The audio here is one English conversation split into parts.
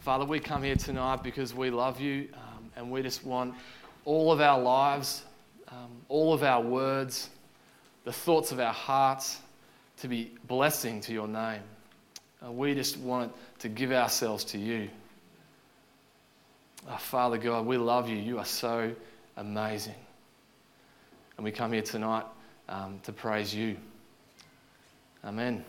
Father, we come here tonight because we love you um, and we just want all of our lives, um, all of our words, the thoughts of our hearts to be blessing to your name. We just want to give ourselves to you. Oh, Father God, we love you. You are so amazing. And we come here tonight um, to praise you. Amen.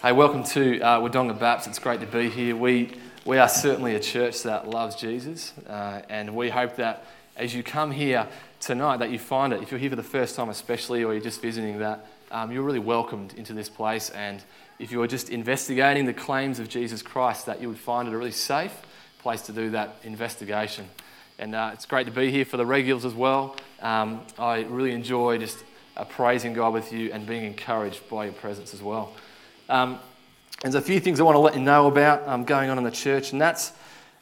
Hey, welcome to uh, Wodonga Baps. It's great to be here. We, we are certainly a church that loves Jesus, uh, and we hope that as you come here tonight, that you find it. If you're here for the first time, especially, or you're just visiting, that um, you're really welcomed into this place. And if you're just investigating the claims of Jesus Christ, that you would find it a really safe place to do that investigation. And uh, it's great to be here for the regulars as well. Um, I really enjoy just praising God with you and being encouraged by your presence as well. Um, there's a few things I want to let you know about um, going on in the church, and that's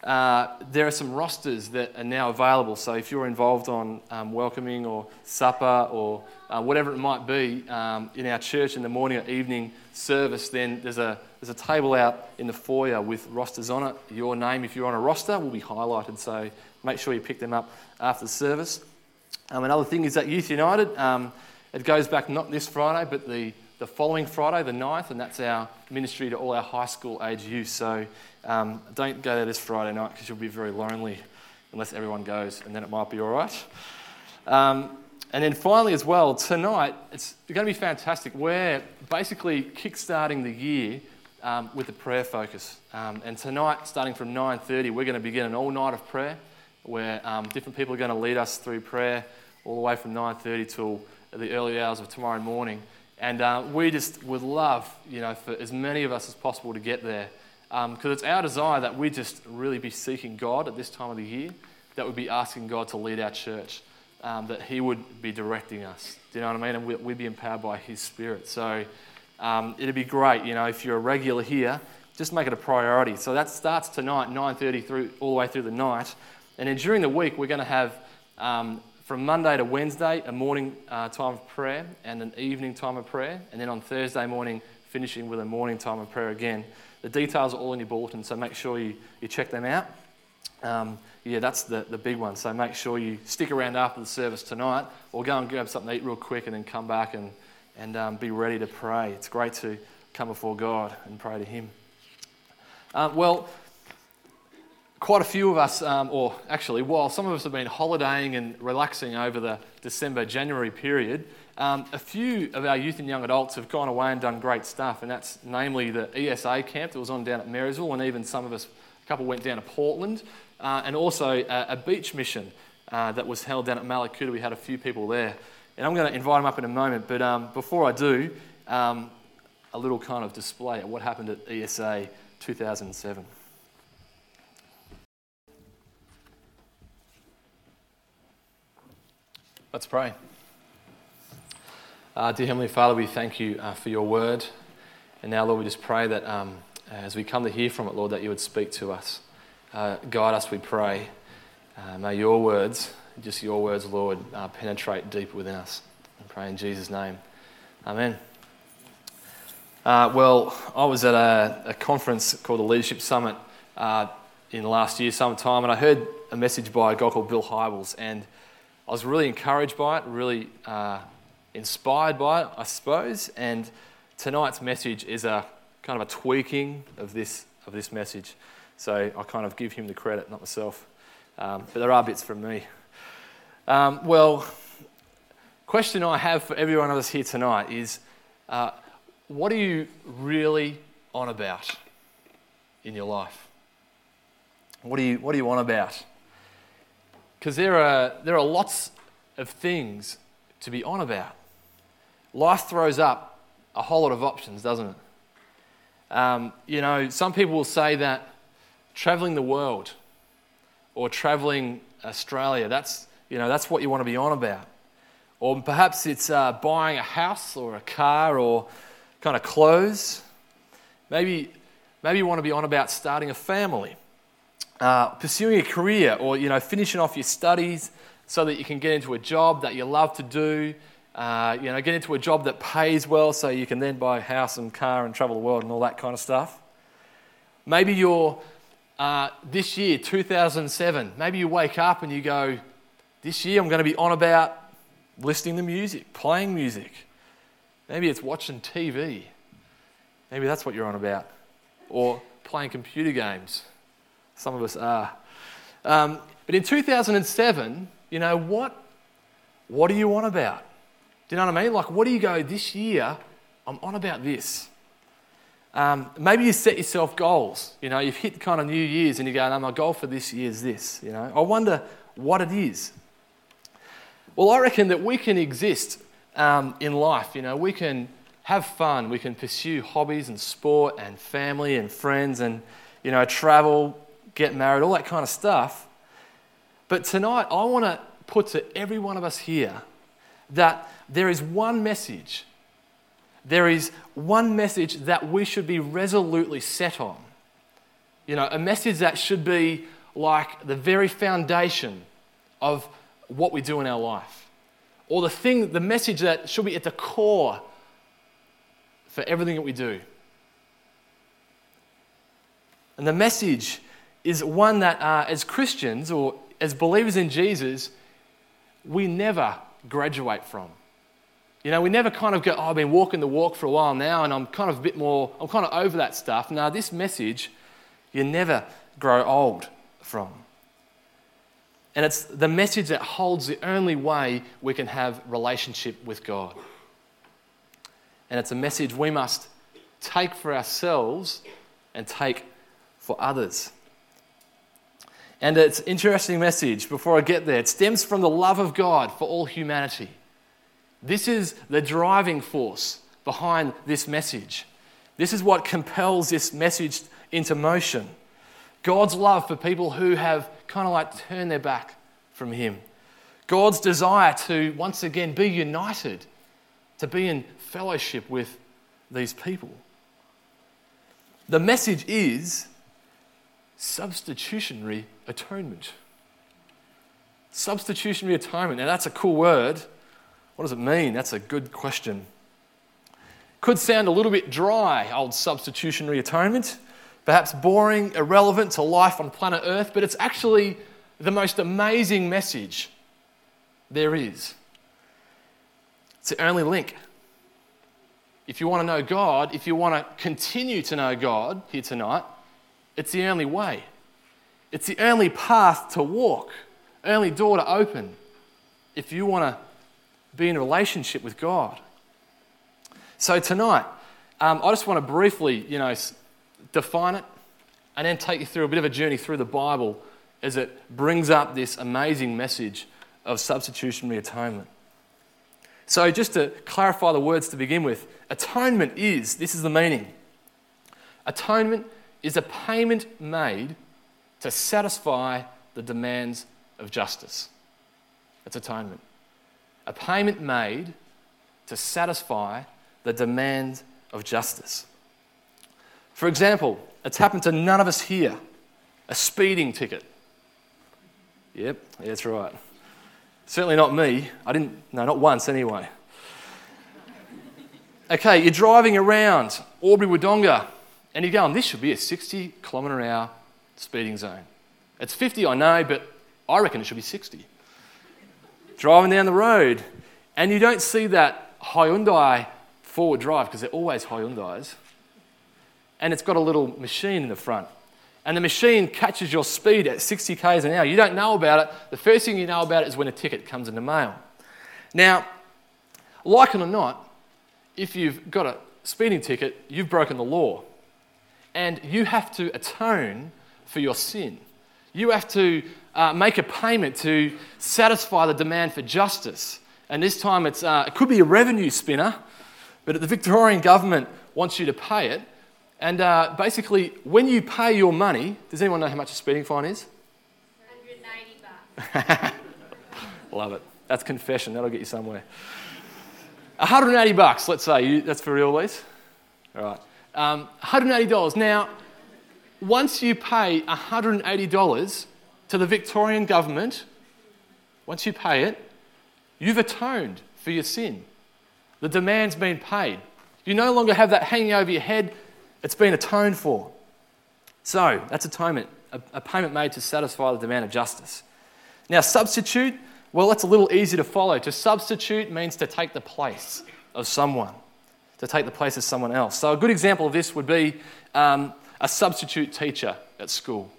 uh, there are some rosters that are now available. So if you're involved on um, welcoming or supper or uh, whatever it might be um, in our church in the morning or evening service, then there's a, there's a table out in the foyer with rosters on it. Your name, if you're on a roster, will be highlighted. So make sure you pick them up after the service. Um, another thing is that Youth United, um, it goes back not this Friday, but the the following Friday, the 9th, and that's our ministry to all our high school age youth. So um, don't go there this Friday night because you'll be very lonely unless everyone goes, and then it might be all right. Um, and then finally, as well, tonight, it's going to be fantastic. We're basically kickstarting the year um, with a prayer focus. Um, and tonight, starting from 9.30, we're going to begin an all-night of prayer where um, different people are going to lead us through prayer all the way from 9.30 till the early hours of tomorrow morning. And uh, we just would love, you know, for as many of us as possible to get there. Because um, it's our desire that we just really be seeking God at this time of the year, that we'd be asking God to lead our church, um, that He would be directing us. Do you know what I mean? And we'd be empowered by His Spirit. So um, it'd be great, you know, if you're a regular here, just make it a priority. So that starts tonight, 9.30 through, all the way through the night. And then during the week, we're going to have um, from Monday to Wednesday, a morning uh, time of prayer and an evening time of prayer, and then on Thursday morning, finishing with a morning time of prayer again. The details are all in your bulletin, so make sure you, you check them out. Um, yeah, that's the, the big one. So make sure you stick around after the service tonight or go and grab something to eat real quick and then come back and, and um, be ready to pray. It's great to come before God and pray to Him. Uh, well, quite a few of us, um, or actually, while some of us have been holidaying and relaxing over the December January period, um, a few of our youth and young adults have gone away and done great stuff, and that's namely the ESA camp that was on down at Marysville, and even some of us, a couple went down to Portland, uh, and also a, a beach mission uh, that was held down at Mallacoota. We had a few people there. And I'm going to invite them up in a moment, but um, before I do, um, a little kind of display of what happened at ESA 2007. Let's pray. Uh, dear Heavenly Father, we thank you uh, for your word. And now, Lord, we just pray that um, as we come to hear from it, Lord, that you would speak to us. Uh, guide us, we pray. Uh, may your words, just your words, Lord, uh, penetrate deep within us. I pray in Jesus' name. Amen. Uh, well, I was at a, a, conference called the Leadership Summit in last year, sometime, and I heard a message by a guy called Bill Hybels. And I was really encouraged by it, really uh, inspired by it, I suppose. And tonight's message is a kind of a tweaking of this, of this message. So I kind of give him the credit, not myself. Um, but there are bits from me. Um, well, question I have for every one of us here tonight is uh, what are you really on about in your life? What are you, what are you on about? Because there are, there are lots of things to be on about. Life throws up a whole lot of options, doesn't it? Um, you know, some people will say that traveling the world or traveling Australia, that's, you know, that's what you want to be on about. Or perhaps it's uh, buying a house or a car or kind of clothes. Maybe, maybe you want to be on about starting a family uh, pursuing a career or you know finishing off your studies so that you can get into a job that you love to do uh, you know get into a job that pays well so you can then buy a house and car and travel the world and all that kind of stuff Maybe you're uh, this year, 2007. Maybe you wake up and you go, This year I'm going to be on about listening to music, playing music. Maybe it's watching TV. Maybe that's what you're on about. Or playing computer games. Some of us are. Um, but in 2007, you know, what, what are you on about? Do you know what I mean? Like, what do you go, this year, I'm on about this? Um, maybe you set yourself goals. You know, you've hit kind of New Year's and you go, no, my goal for this year is this. You know, I wonder what it is. Well, I reckon that we can exist um, in life. You know, we can have fun, we can pursue hobbies and sport and family and friends and, you know, travel, get married, all that kind of stuff. But tonight, I want to put to every one of us here that there is one message. There is one message that we should be resolutely set on. You know, a message that should be like the very foundation of what we do in our life. Or the thing, the message that should be at the core for everything that we do. And the message is one that, uh, as Christians or as believers in Jesus, we never graduate from. You know, we never kind of go, oh, I've been walking the walk for a while now and I'm kind of a bit more, I'm kind of over that stuff. Now, this message, you never grow old from. And it's the message that holds the only way we can have relationship with God. And it's a message we must take for ourselves and take for others. And it's an interesting message before I get there. It stems from the love of God for all humanity. This is the driving force behind this message. This is what compels this message into motion. God's love for people who have kind of like turned their back from Him. God's desire to once again be united, to be in fellowship with these people. The message is substitutionary atonement. Substitutionary atonement. Now, that's a cool word. What does it mean? That's a good question. Could sound a little bit dry, old substitutionary atonement. Perhaps boring, irrelevant to life on planet Earth, but it's actually the most amazing message there is. It's the only link if you want to know God, if you want to continue to know God here tonight, it's the only way. It's the only path to walk, only door to open if you want to be in a relationship with God. So tonight, um, I just want to briefly, you know, define it and then take you through a bit of a journey through the Bible as it brings up this amazing message of substitutionary atonement. So, just to clarify the words to begin with, atonement is this is the meaning. Atonement is a payment made to satisfy the demands of justice. That's atonement. A payment made to satisfy the demands of justice. For example, it's happened to none of us here a speeding ticket. Yep, that's right. Certainly not me. I didn't, no, not once anyway. Okay, you're driving around Albury Wodonga and you're going, this should be a 60 kilometre an hour speeding zone. It's 50, I know, but I reckon it should be 60. Driving down the road and you don't see that Hyundai forward drive because they're always Hyundais. And it's got a little machine in the front and the machine catches your speed at 60 k's an hour. You don't know about it. The first thing you know about it is when a ticket comes in the mail. Now, like it or not, if you've got a speeding ticket, you've broken the law. And you have to atone for your sin. You have to uh, make a payment to satisfy the demand for justice. And this time it's, uh, it could be a revenue spinner, but the Victorian government wants you to pay it. And uh, basically, when you pay your money, does anyone know how much a speeding fine is? 180 bucks. Love it. That's confession. That'll get you somewhere. 180 bucks, let's say. You, that's for real, Lise? All right. Um, $180. Now, once you pay $180 to the Victorian government, once you pay it, you've atoned for your sin. The demand's been paid. You no longer have that hanging over your head it's been atoned for. So, that's atonement, a, a payment made to satisfy the demand of justice. Now, substitute, well, that's a little easy to follow. To substitute means to take the place of someone, to take the place of someone else. So, a good example of this would be um, a substitute teacher at school.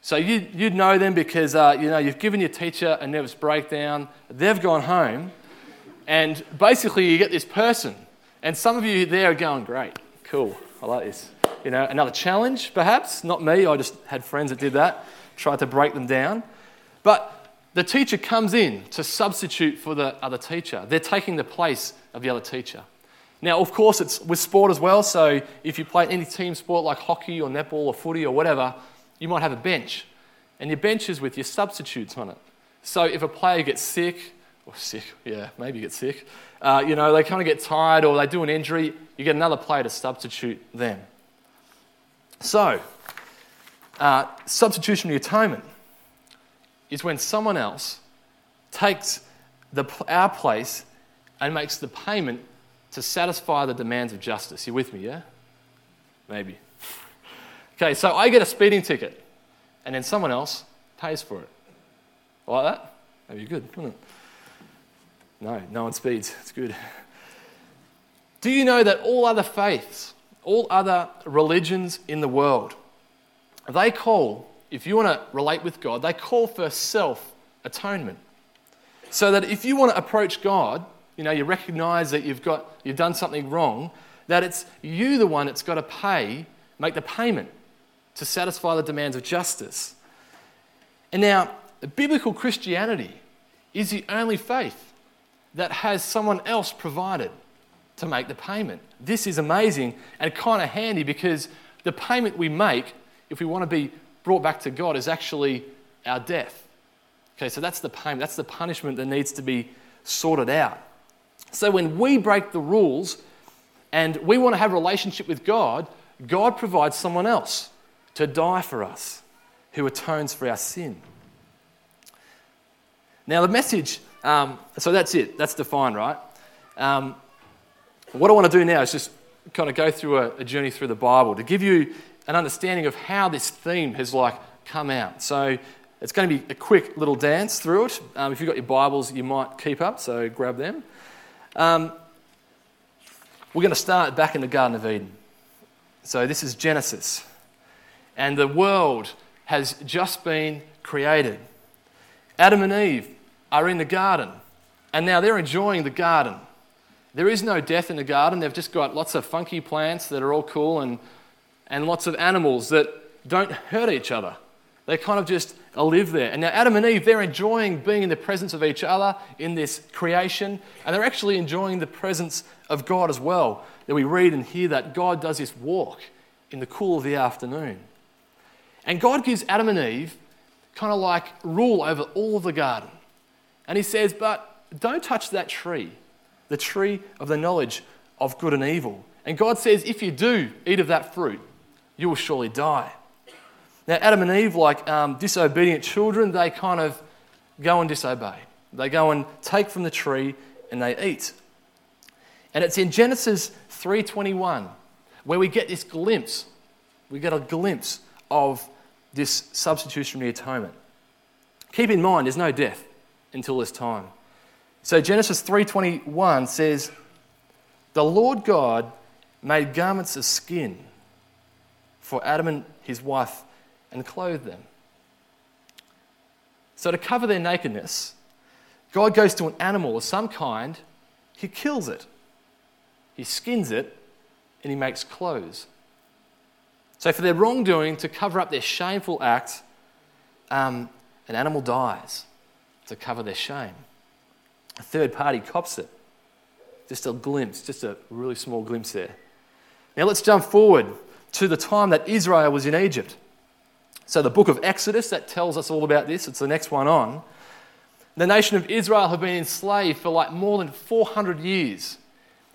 So, you, you'd know them because uh, you know, you've given your teacher a nervous breakdown, they've gone home, and basically you get this person. And some of you there are going, great, cool, I like this. You know, another challenge, perhaps. Not me, I just had friends that did that, tried to break them down. But the teacher comes in to substitute for the other teacher. They're taking the place of the other teacher. Now, of course, it's with sport as well. So if you play any team sport like hockey or netball or footy or whatever, you might have a bench. And your bench is with your substitutes on it. So if a player gets sick, or sick, yeah, maybe get sick, uh, you know, they kind of get tired or they do an injury, you get another player to substitute them. So, uh, substitutionary atonement is when someone else takes the, our place and makes the payment to satisfy the demands of justice. You with me, yeah? Maybe. Okay, so I get a speeding ticket and then someone else pays for it. Like that? That'd be good, wouldn't it? No, no one speeds. It's good. Do you know that all other faiths all other religions in the world, they call, if you want to relate with God, they call for self atonement. So that if you want to approach God, you know, you recognize that you've, got, you've done something wrong, that it's you the one that's got to pay, make the payment to satisfy the demands of justice. And now, biblical Christianity is the only faith that has someone else provided to make the payment. This is amazing and kind of handy because the payment we make, if we want to be brought back to God, is actually our death. Okay, so that's the payment, that's the punishment that needs to be sorted out. So when we break the rules and we want to have a relationship with God, God provides someone else to die for us who atones for our sin. Now, the message, um, so that's it, that's defined, right? Um, what I want to do now is just kind of go through a, a journey through the Bible to give you an understanding of how this theme has like come out. So it's going to be a quick little dance through it. Um, if you've got your Bibles, you might keep up, so grab them. Um, we're going to start back in the Garden of Eden. So this is Genesis. And the world has just been created. Adam and Eve are in the garden, and now they're enjoying the garden. There is no death in the garden. They've just got lots of funky plants that are all cool and, and lots of animals that don't hurt each other. They kind of just live there. And now, Adam and Eve, they're enjoying being in the presence of each other in this creation, and they're actually enjoying the presence of God as well. That we read and hear that God does this walk in the cool of the afternoon. And God gives Adam and Eve kind of like rule over all of the garden. And He says, But don't touch that tree the tree of the knowledge of good and evil. And God says, if you do eat of that fruit, you will surely die. Now, Adam and Eve, like um, disobedient children, they kind of go and disobey. They go and take from the tree and they eat. And it's in Genesis 3:21 where we get this glimpse. We get a glimpse of this substitutionary atonement. Keep in mind, there's no death until this time. So Genesis 3:21 says, "The Lord God made garments of skin for Adam and his wife and clothed them." So to cover their nakedness, God goes to an animal of some kind, he kills it. He skins it and he makes clothes. So, for their wrongdoing, to cover up their shameful act, um, an animal dies to cover their shame. A third party cops it. Just a glimpse, just a really small glimpse there. Now let's jump forward to the time that Israel was in Egypt. So, the book of Exodus, that tells us all about this. It's the next one on. The nation of Israel have been enslaved for like more than 400 years.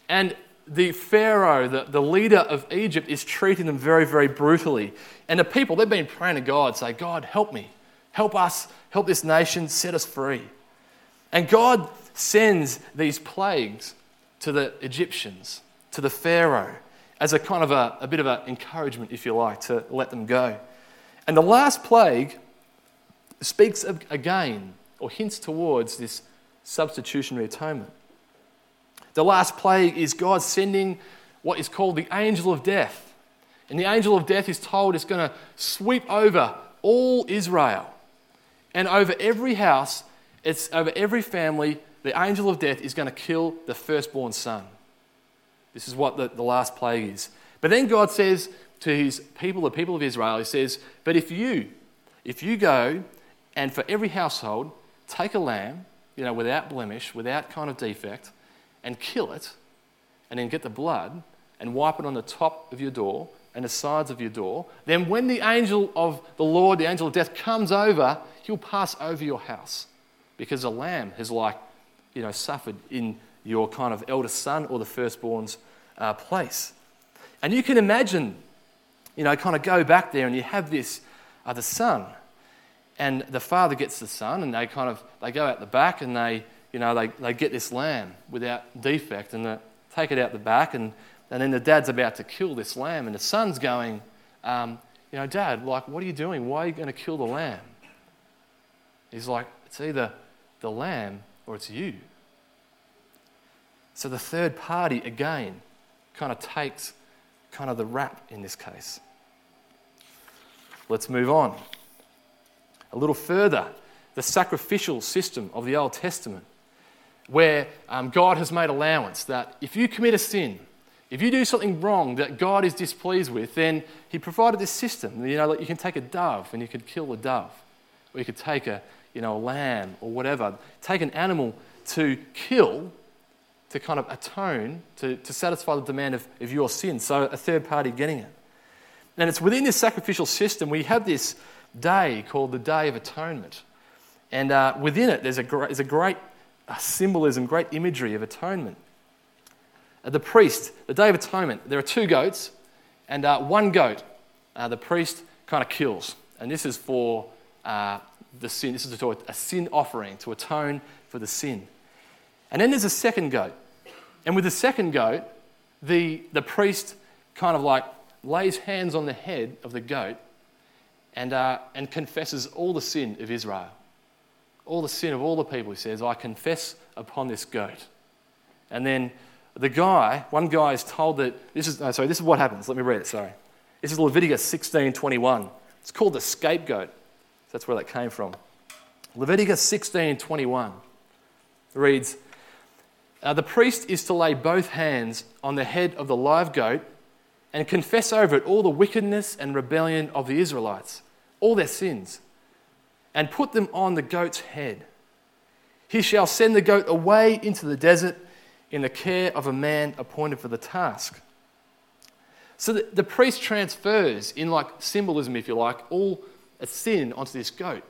And the Pharaoh, the, the leader of Egypt, is treating them very, very brutally. And the people, they've been praying to God, say, God, help me. Help us. Help this nation. Set us free. And God sends these plagues to the Egyptians, to the Pharaoh, as a kind of a, a bit of an encouragement, if you like, to let them go. And the last plague speaks of, again or hints towards this substitutionary atonement. The last plague is God sending what is called the angel of death. And the angel of death is told it's going to sweep over all Israel. And over every house, it's over every family, the angel of death is going to kill the firstborn son. This is what the, the last plague is. But then God says to his people, the people of Israel, He says, But if you, if you go and for every household, take a lamb, you know, without blemish, without kind of defect, and kill it, and then get the blood and wipe it on the top of your door and the sides of your door, then when the angel of the Lord, the angel of death, comes over, he'll pass over your house because the lamb has, like, you know, suffered in your kind of eldest son or the firstborn's uh, place. And you can imagine, you know, kind of go back there and you have this, the son, and the father gets the son, and they kind of, they go out the back and they, you know, they, they get this lamb without defect and they take it out the back and, and then the dad's about to kill this lamb and the son's going, um, you know, dad, like, what are you doing? Why are you going to kill the lamb? He's like, it's either the lamb or it's you. So the third party, again, kind of takes kind of the rap in this case. Let's move on. A little further, the sacrificial system of the Old Testament, where um, God has made allowance that if you commit a sin, if you do something wrong that God is displeased with, then He provided this system. You know, like you can take a dove and you could kill a dove, or you could take a, you know, a lamb or whatever. Take an animal to kill to kind of atone, to, to satisfy the demand of, of your sin. So a third party getting it. And it's within this sacrificial system we have this day called the Day of Atonement. And uh, within it, there's a, great, there's a great uh, symbolism, great imagery of atonement. Uh, the priest, the Day of Atonement, there are two goats, and uh, one goat uh, the priest kind of kills. And this is for uh, the sin, this is a, a sin offering to atone for the sin. And then there's a second goat. And with the second goat, the, the priest kind of like lays hands on the head of the goat and, uh, and confesses all the sin of Israel. All the sin of all the people, he says, I confess upon this goat. And then the guy, one guy is told that this is, sorry, this is what happens. Let me read it, sorry. This is Leviticus 16 21. It's called the scapegoat. That's where that came from. Leviticus 16 21 reads, uh, the priest is to lay both hands on the head of the live goat and confess over it all the wickedness and rebellion of the Israelites, all their sins, and put them on the goat's head. He shall send the goat away into the desert in the care of a man appointed for the task. So the, the priest transfers, in like symbolism, if you like, all a sin onto this goat.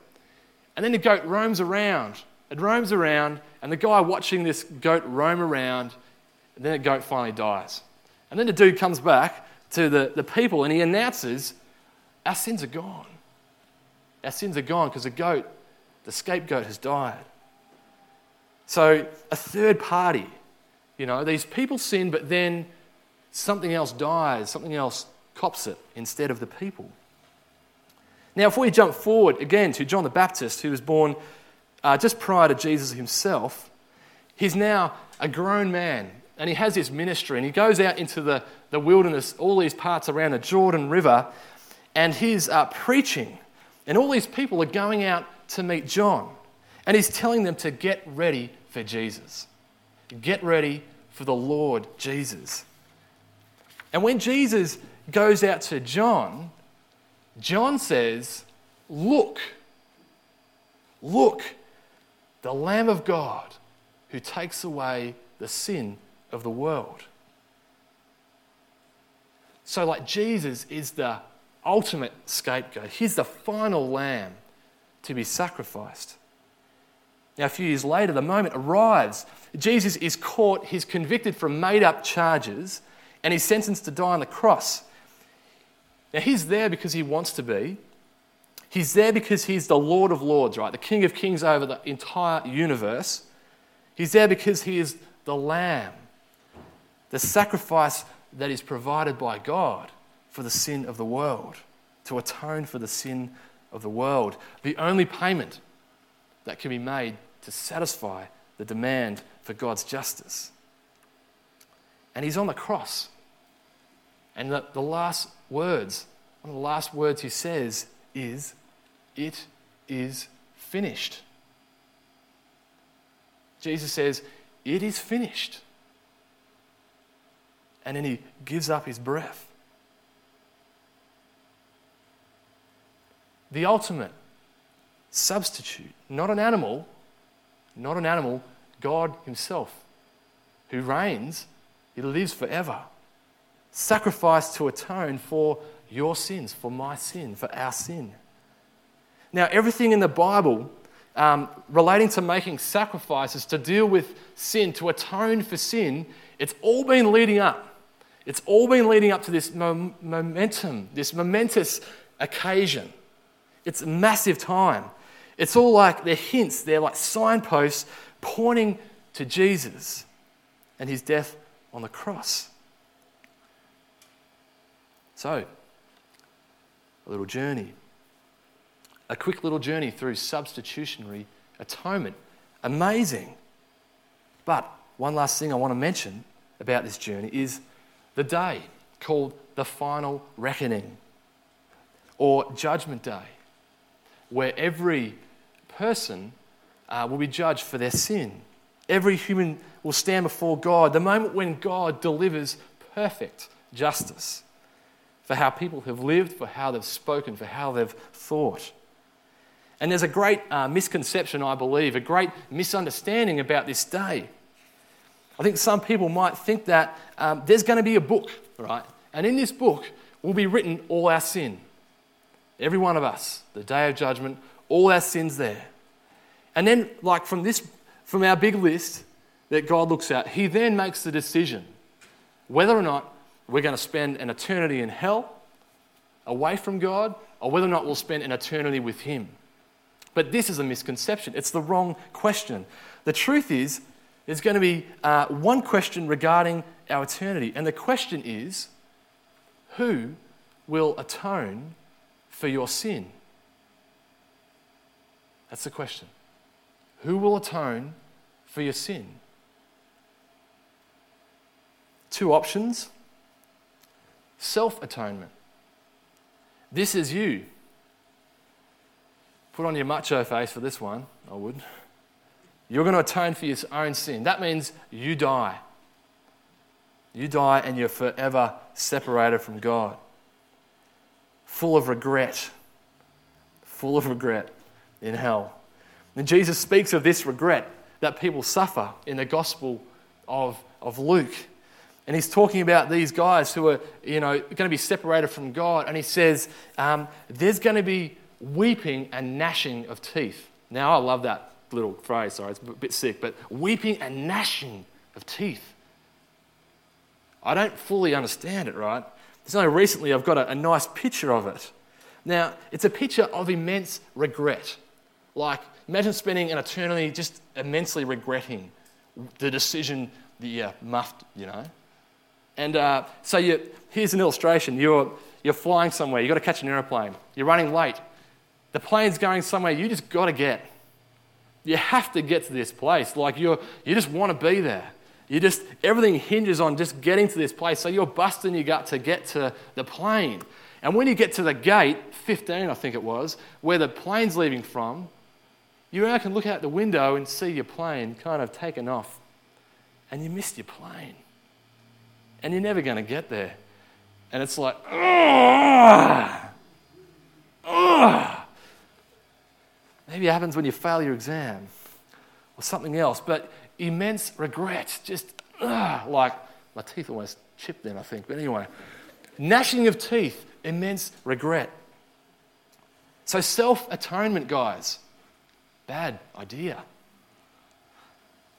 And then the goat roams around it roams around, and the guy watching this goat roam around, and then the goat finally dies. And then the dude comes back to the, the people and he announces, Our sins are gone. Our sins are gone because the goat, the scapegoat, has died. So, a third party, you know, these people sin, but then something else dies, something else cops it instead of the people. Now, if we jump forward again to John the Baptist, who was born uh, just prior to Jesus himself, he's now a grown man and he has this ministry and he goes out into the, the wilderness, all these parts around the Jordan River, and he's uh, preaching. And all these people are going out to meet John. And he's telling them to get ready for Jesus. Get ready for the Lord Jesus. And when Jesus goes out to John, John says, Look, look, the Lamb of God who takes away the sin of the world. So, like Jesus is the ultimate scapegoat, he's the final lamb to be sacrificed. Now, a few years later, the moment arrives. Jesus is caught, he's convicted from made up charges, and he's sentenced to die on the cross. Now, he's there because he wants to be, He's there because he's the Lord of Lords, right? The King of Kings over the entire universe. He's there because he is the Lamb, the sacrifice that is provided by God for the sin of the world to atone for the sin of the world. The only payment that can be made to satisfy the demand for God's justice. And he's on the cross. And the, the last words, one of the last words he says is, It is finished. Jesus says, It is finished. And then he gives up his breath. The ultimate substitute, not an animal, not an animal, God Himself, who reigns, He lives forever. Sacrifice to atone for your sins, for my sin, for our sin. Now, everything in the Bible um, relating to making sacrifices to deal with sin, to atone for sin, it's all been leading up. It's all been leading up to this mom- momentum, this momentous occasion. It's a massive time. It's all like they're hints, they're like signposts pointing to Jesus and his death on the cross. So, a little journey. A quick little journey through substitutionary atonement. Amazing. But one last thing I want to mention about this journey is the day called the final reckoning or judgment day, where every person uh, will be judged for their sin. Every human will stand before God, the moment when God delivers perfect justice for how people have lived, for how they've spoken, for how they've thought. And there's a great uh, misconception, I believe, a great misunderstanding about this day. I think some people might think that um, there's going to be a book, right? And in this book will be written all our sin. Every one of us, the day of judgment, all our sins there. And then, like from this, from our big list that God looks at, He then makes the decision whether or not we're going to spend an eternity in hell away from God, or whether or not we'll spend an eternity with Him. But this is a misconception. It's the wrong question. The truth is, there's going to be uh, one question regarding our eternity. And the question is who will atone for your sin? That's the question. Who will atone for your sin? Two options self atonement. This is you. Put on your macho face for this one, I would. You're going to atone for your own sin. That means you die. You die and you're forever separated from God. Full of regret. Full of regret in hell. And Jesus speaks of this regret that people suffer in the Gospel of, of Luke. And he's talking about these guys who are, you know, going to be separated from God. And he says, um, there's going to be weeping and gnashing of teeth. Now, I love that little phrase, sorry, it's a bit sick, but weeping and gnashing of teeth. I don't fully understand it, right? It's only recently I've got a, a nice picture of it. Now, it's a picture of immense regret. Like, imagine spending an eternity just immensely regretting the decision that you muffed, you know. And uh, so you, here's an illustration. You're, you're flying somewhere, you've got to catch an aeroplane, you're running late. The plane's going somewhere you just got to get. You have to get to this place. Like you you just want to be there. You just everything hinges on just getting to this place. So you're busting your gut to get to the plane. And when you get to the gate, 15 I think it was, where the plane's leaving from, you now can look out the window and see your plane kind of taken off. And you missed your plane. And you're never going to get there. And it's like, ugh, ugh. Maybe it happens when you fail your exam or something else, but immense regret, just ugh, like my teeth almost chipped then, I think. But anyway, gnashing of teeth, immense regret. So, self atonement, guys, bad idea.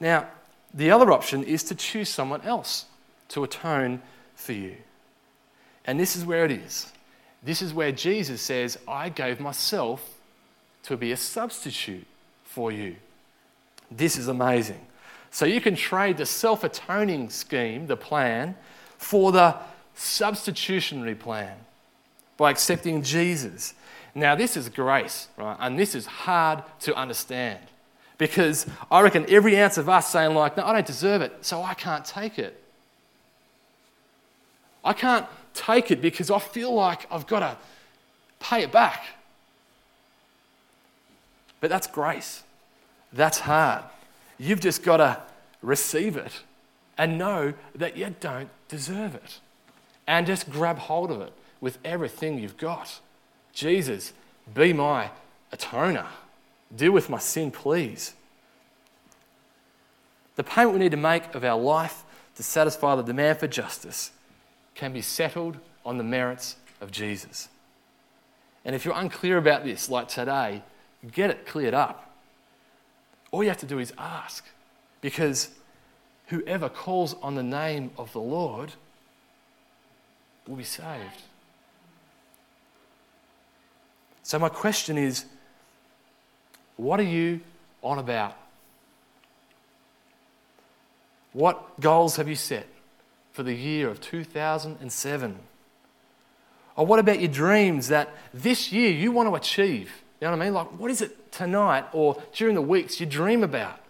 Now, the other option is to choose someone else to atone for you. And this is where it is. This is where Jesus says, I gave myself to be a substitute for you. This is amazing. So you can trade the self atoning scheme, the plan, for the substitutionary plan by accepting Jesus. Now, this is grace, right? And this is hard to understand because I reckon every ounce of us saying, like, no, I don't deserve it, so I can't take it. I can't take it because I feel like I've got to pay it back. But that's grace. That's hard. You've just got to receive it and know that you don't deserve it. And just grab hold of it with everything you've got. Jesus, be my atoner. Deal with my sin, please. The payment we need to make of our life to satisfy the demand for justice can be settled on the merits of Jesus. And if you're unclear about this, like today, get it cleared up. All you have to do is ask, because whoever calls on the name of the Lord will be saved. So, my question is what are you on about? What goals have you set for the year of 2007? Or what about your dreams that this year you want to achieve? You know what I mean? Like, what is it tonight or during the weeks you dream about?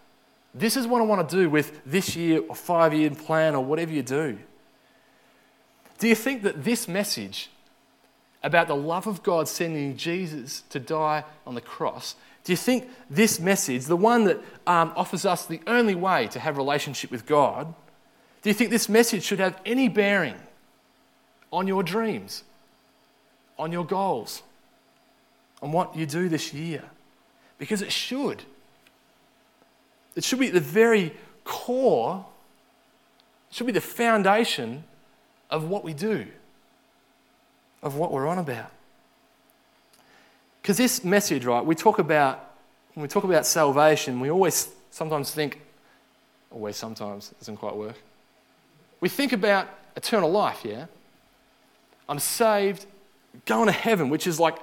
This is what I want to do with this year or five year plan or whatever you do. Do you think that this message about the love of God sending Jesus to die on the cross, do you think this message, the one that um, offers us the only way to have relationship with God, do you think this message should have any bearing on your dreams, on your goals, on what you do this year? Because it should. It should be at the very core, it should be the foundation of what we do of what we're on about. Because this message, right, we talk about, when we talk about salvation, we always sometimes think, always sometimes, doesn't quite work. We think about eternal life, yeah? I'm saved, going to heaven, which is like,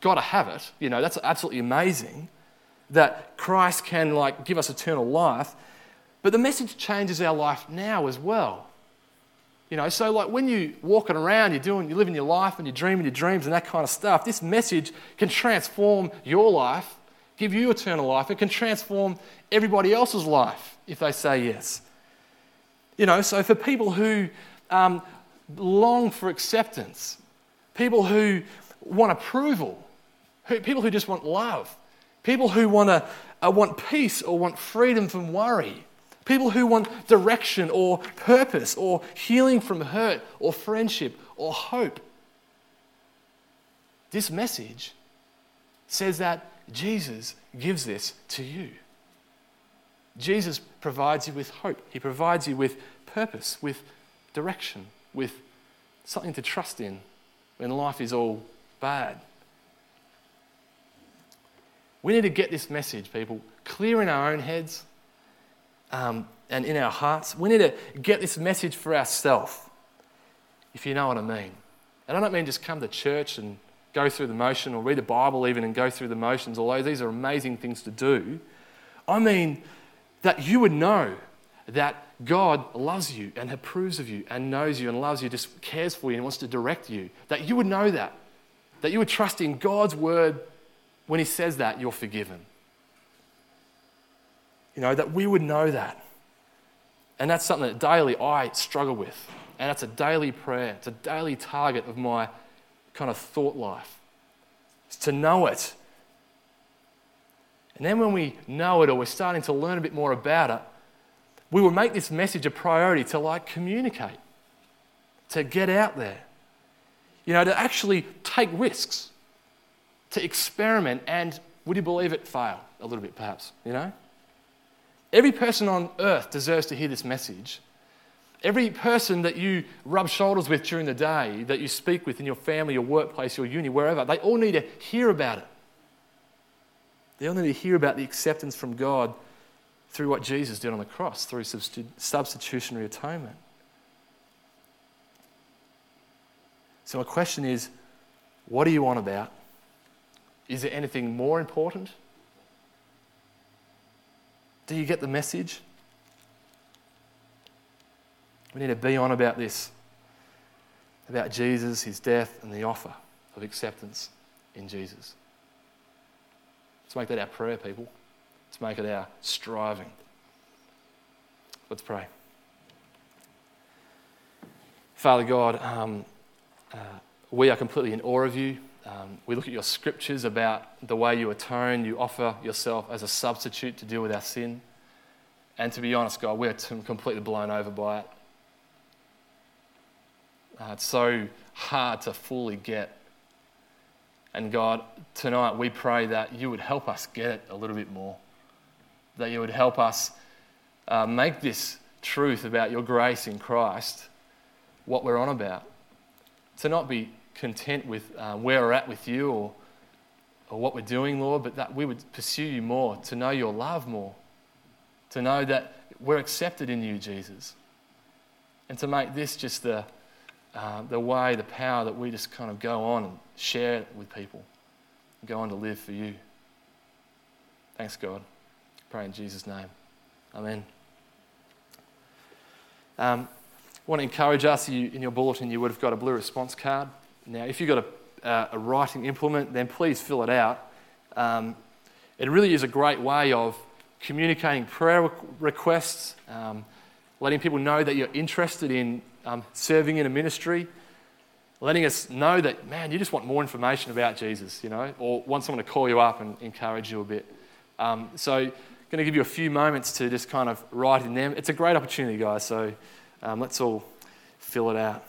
gotta have it. You know, that's absolutely amazing that Christ can like give us eternal life. But the message changes our life now as well. You know, so like when you're walking around, you're doing, you're living your life and you're dreaming your dreams and that kind of stuff, this message can transform your life, give you eternal life. It can transform everybody else's life if they say yes. You know, so for people who um, long for acceptance, people who want approval, who, people who just want love, people who want, to, uh, want peace or want freedom from worry, People who want direction or purpose or healing from hurt or friendship or hope. This message says that Jesus gives this to you. Jesus provides you with hope. He provides you with purpose, with direction, with something to trust in when life is all bad. We need to get this message, people, clear in our own heads um, and in our hearts. We need to get this message for ourselves, if you know what I mean. And I don't mean just come to church and go through the motion or read the Bible even and go through the motions, although these are amazing things to do. I mean that you would know that God loves you and approves of you and knows you and loves you, just cares for you and wants to direct you. That you would know that. That you would trust in God's word when He says that you're forgiven. You know, that we would know that. And that's something that daily I struggle with. And that's a daily prayer. It's a daily target of my kind of thought life. It's to know it. And then when we know it or we're starting to learn a bit more about it, we will make this message a priority to like communicate, to get out there, you know, to actually take risks, to experiment, and would you believe it, fail a little bit perhaps, you know? Every person on earth deserves to hear this message. Every person that you rub shoulders with during the day, that you speak with in your family, your workplace, your uni, wherever, they all need to hear about it. They all need to hear about the acceptance from God through what Jesus did on the cross, through substitutionary atonement. So, my question is what are you on about? Is there anything more important? Do you get the message? We need to be on about this. about Jesus, his death, and the offer of acceptance in Jesus. Let's make that our prayer, people. Let's make it our striving. Let's pray. Father God, um, uh, we are completely in awe of you. Um, we look at your scriptures about the way you atone, you offer yourself as a substitute to deal with our sin. And to be honest, God, we're completely blown over by it. Uh, it's so hard to fully get. And God, tonight we pray that you would help us get it a little bit more. That you would help us uh, make this truth about your grace in Christ what we're on about. To not be content with uh, where we're at with you or, or what we're doing, Lord, but that we would pursue you more, to know your love more, to know that we're accepted in you, Jesus. And to make this just the, uh, the way, the power that we just kind of go on and share it with people, go on to live for you. Thanks, God. Pray in Jesus' name. Amen. Um, I want to encourage us, you, in your bulletin, you would have got a blue response card. Now, if you've got a, uh, a writing implement, then please fill it out. Um, it really is a great way of communicating prayer requests, um, letting people know that you're interested in um, serving in a ministry, letting us know that, man, you just want more information about Jesus, you know, or want someone to call you up and encourage you a bit. Um, so, going to give you a few moments to just kind of write in them. It's a great opportunity, guys, so um, let's all fill it out.